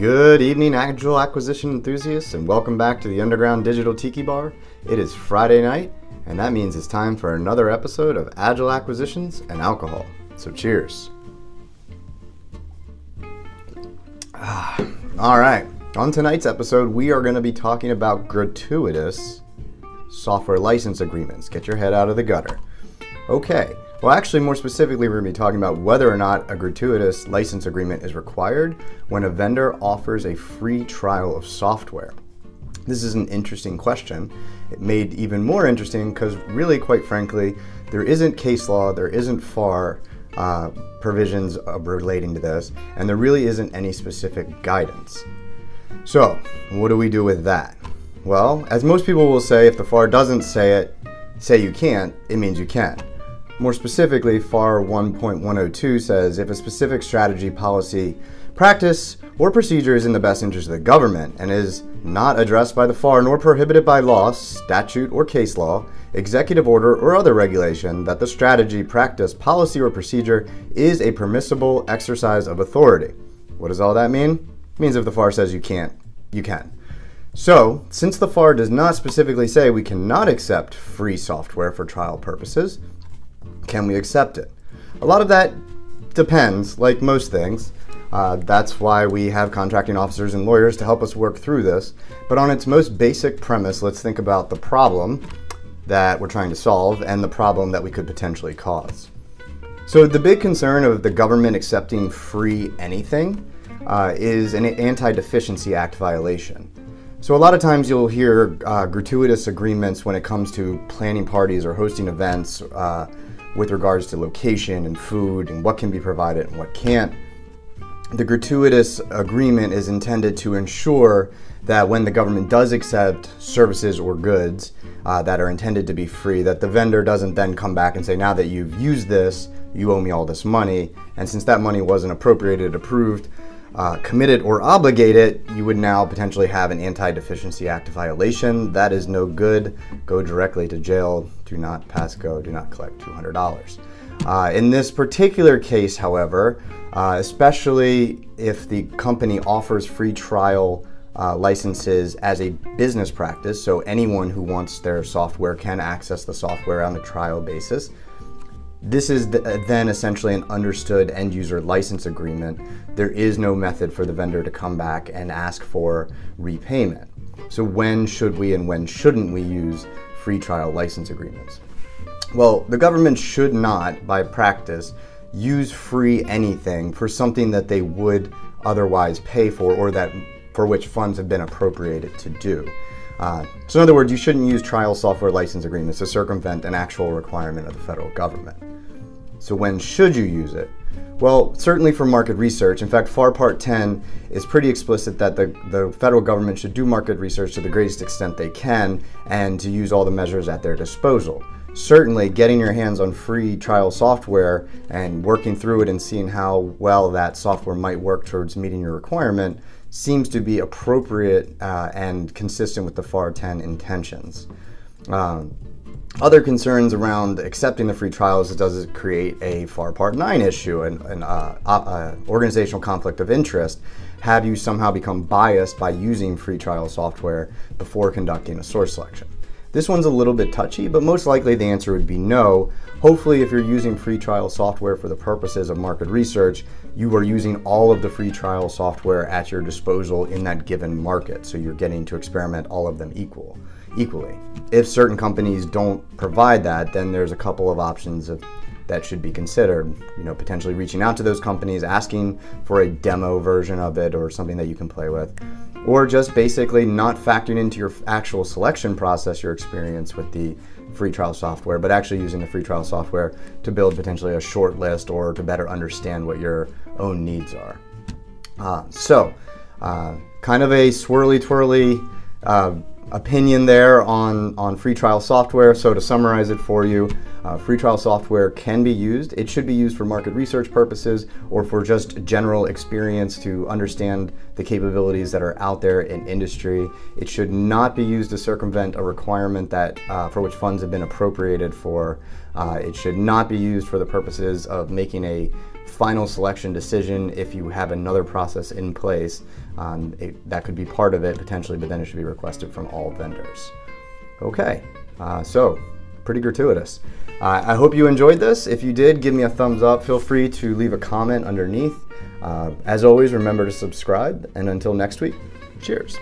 Good evening, Agile Acquisition enthusiasts, and welcome back to the Underground Digital Tiki Bar. It is Friday night, and that means it's time for another episode of Agile Acquisitions and Alcohol. So, cheers. Ah, all right, on tonight's episode, we are going to be talking about gratuitous software license agreements. Get your head out of the gutter. Okay, well, actually, more specifically, we're going to be talking about whether or not a gratuitous license agreement is required when a vendor offers a free trial of software. This is an interesting question. It made even more interesting because, really, quite frankly, there isn't case law, there isn't FAR uh, provisions relating to this, and there really isn't any specific guidance. So, what do we do with that? Well, as most people will say, if the FAR doesn't say it, say you can't, it means you can. More specifically, FAR 1.102 says if a specific strategy, policy, practice, or procedure is in the best interest of the government and is not addressed by the FAR nor prohibited by law, statute, or case law, executive order, or other regulation, that the strategy, practice, policy, or procedure is a permissible exercise of authority. What does all that mean? It means if the FAR says you can't, you can. So, since the FAR does not specifically say we cannot accept free software for trial purposes, can we accept it? A lot of that depends, like most things. Uh, that's why we have contracting officers and lawyers to help us work through this. But on its most basic premise, let's think about the problem that we're trying to solve and the problem that we could potentially cause. So, the big concern of the government accepting free anything uh, is an Anti Deficiency Act violation. So, a lot of times you'll hear uh, gratuitous agreements when it comes to planning parties or hosting events uh, with regards to location and food and what can be provided and what can't. The gratuitous agreement is intended to ensure that when the government does accept services or goods uh, that are intended to be free, that the vendor doesn't then come back and say, now that you've used this, you owe me all this money. And since that money wasn't appropriated, approved, uh, committed or obligated, you would now potentially have an Anti Deficiency Act violation. That is no good. Go directly to jail. Do not pass go. Do not collect $200. Uh, in this particular case, however, uh, especially if the company offers free trial uh, licenses as a business practice, so anyone who wants their software can access the software on a trial basis. This is the, then essentially an understood end user license agreement. There is no method for the vendor to come back and ask for repayment. So, when should we and when shouldn't we use free trial license agreements? Well, the government should not, by practice, use free anything for something that they would otherwise pay for or that for which funds have been appropriated to do. Uh, so, in other words, you shouldn't use trial software license agreements to circumvent an actual requirement of the federal government. So when should you use it? Well, certainly for market research. In fact, FAR Part 10 is pretty explicit that the, the federal government should do market research to the greatest extent they can and to use all the measures at their disposal. Certainly, getting your hands on free trial software and working through it and seeing how well that software might work towards meeting your requirement seems to be appropriate uh, and consistent with the FAR 10 intentions. Um, other concerns around accepting the free trials is does it create a FAR Part 9 issue, and an uh, uh, organizational conflict of interest? Have you somehow become biased by using free trial software before conducting a source selection? This one's a little bit touchy, but most likely the answer would be no. Hopefully, if you're using free trial software for the purposes of market research, you are using all of the free trial software at your disposal in that given market. So you're getting to experiment all of them equal equally. If certain companies don't provide that, then there's a couple of options of, that should be considered. You know, potentially reaching out to those companies, asking for a demo version of it or something that you can play with, or just basically not factoring into your actual selection process your experience with the free trial software, but actually using the free trial software to build potentially a short list or to better understand what your own needs are. Uh, so, uh, kind of a swirly twirly uh, opinion there on, on free trial software. So to summarize it for you, uh, free trial software can be used. It should be used for market research purposes or for just general experience to understand the capabilities that are out there in industry. It should not be used to circumvent a requirement that uh, for which funds have been appropriated for Uh, it should not be used for the purposes of making a final selection decision if you have another process in place. Um, it, that could be part of it potentially, but then it should be requested from all vendors. Okay, uh, so pretty gratuitous. Uh, I hope you enjoyed this. If you did, give me a thumbs up. Feel free to leave a comment underneath. Uh, as always, remember to subscribe. And until next week, cheers.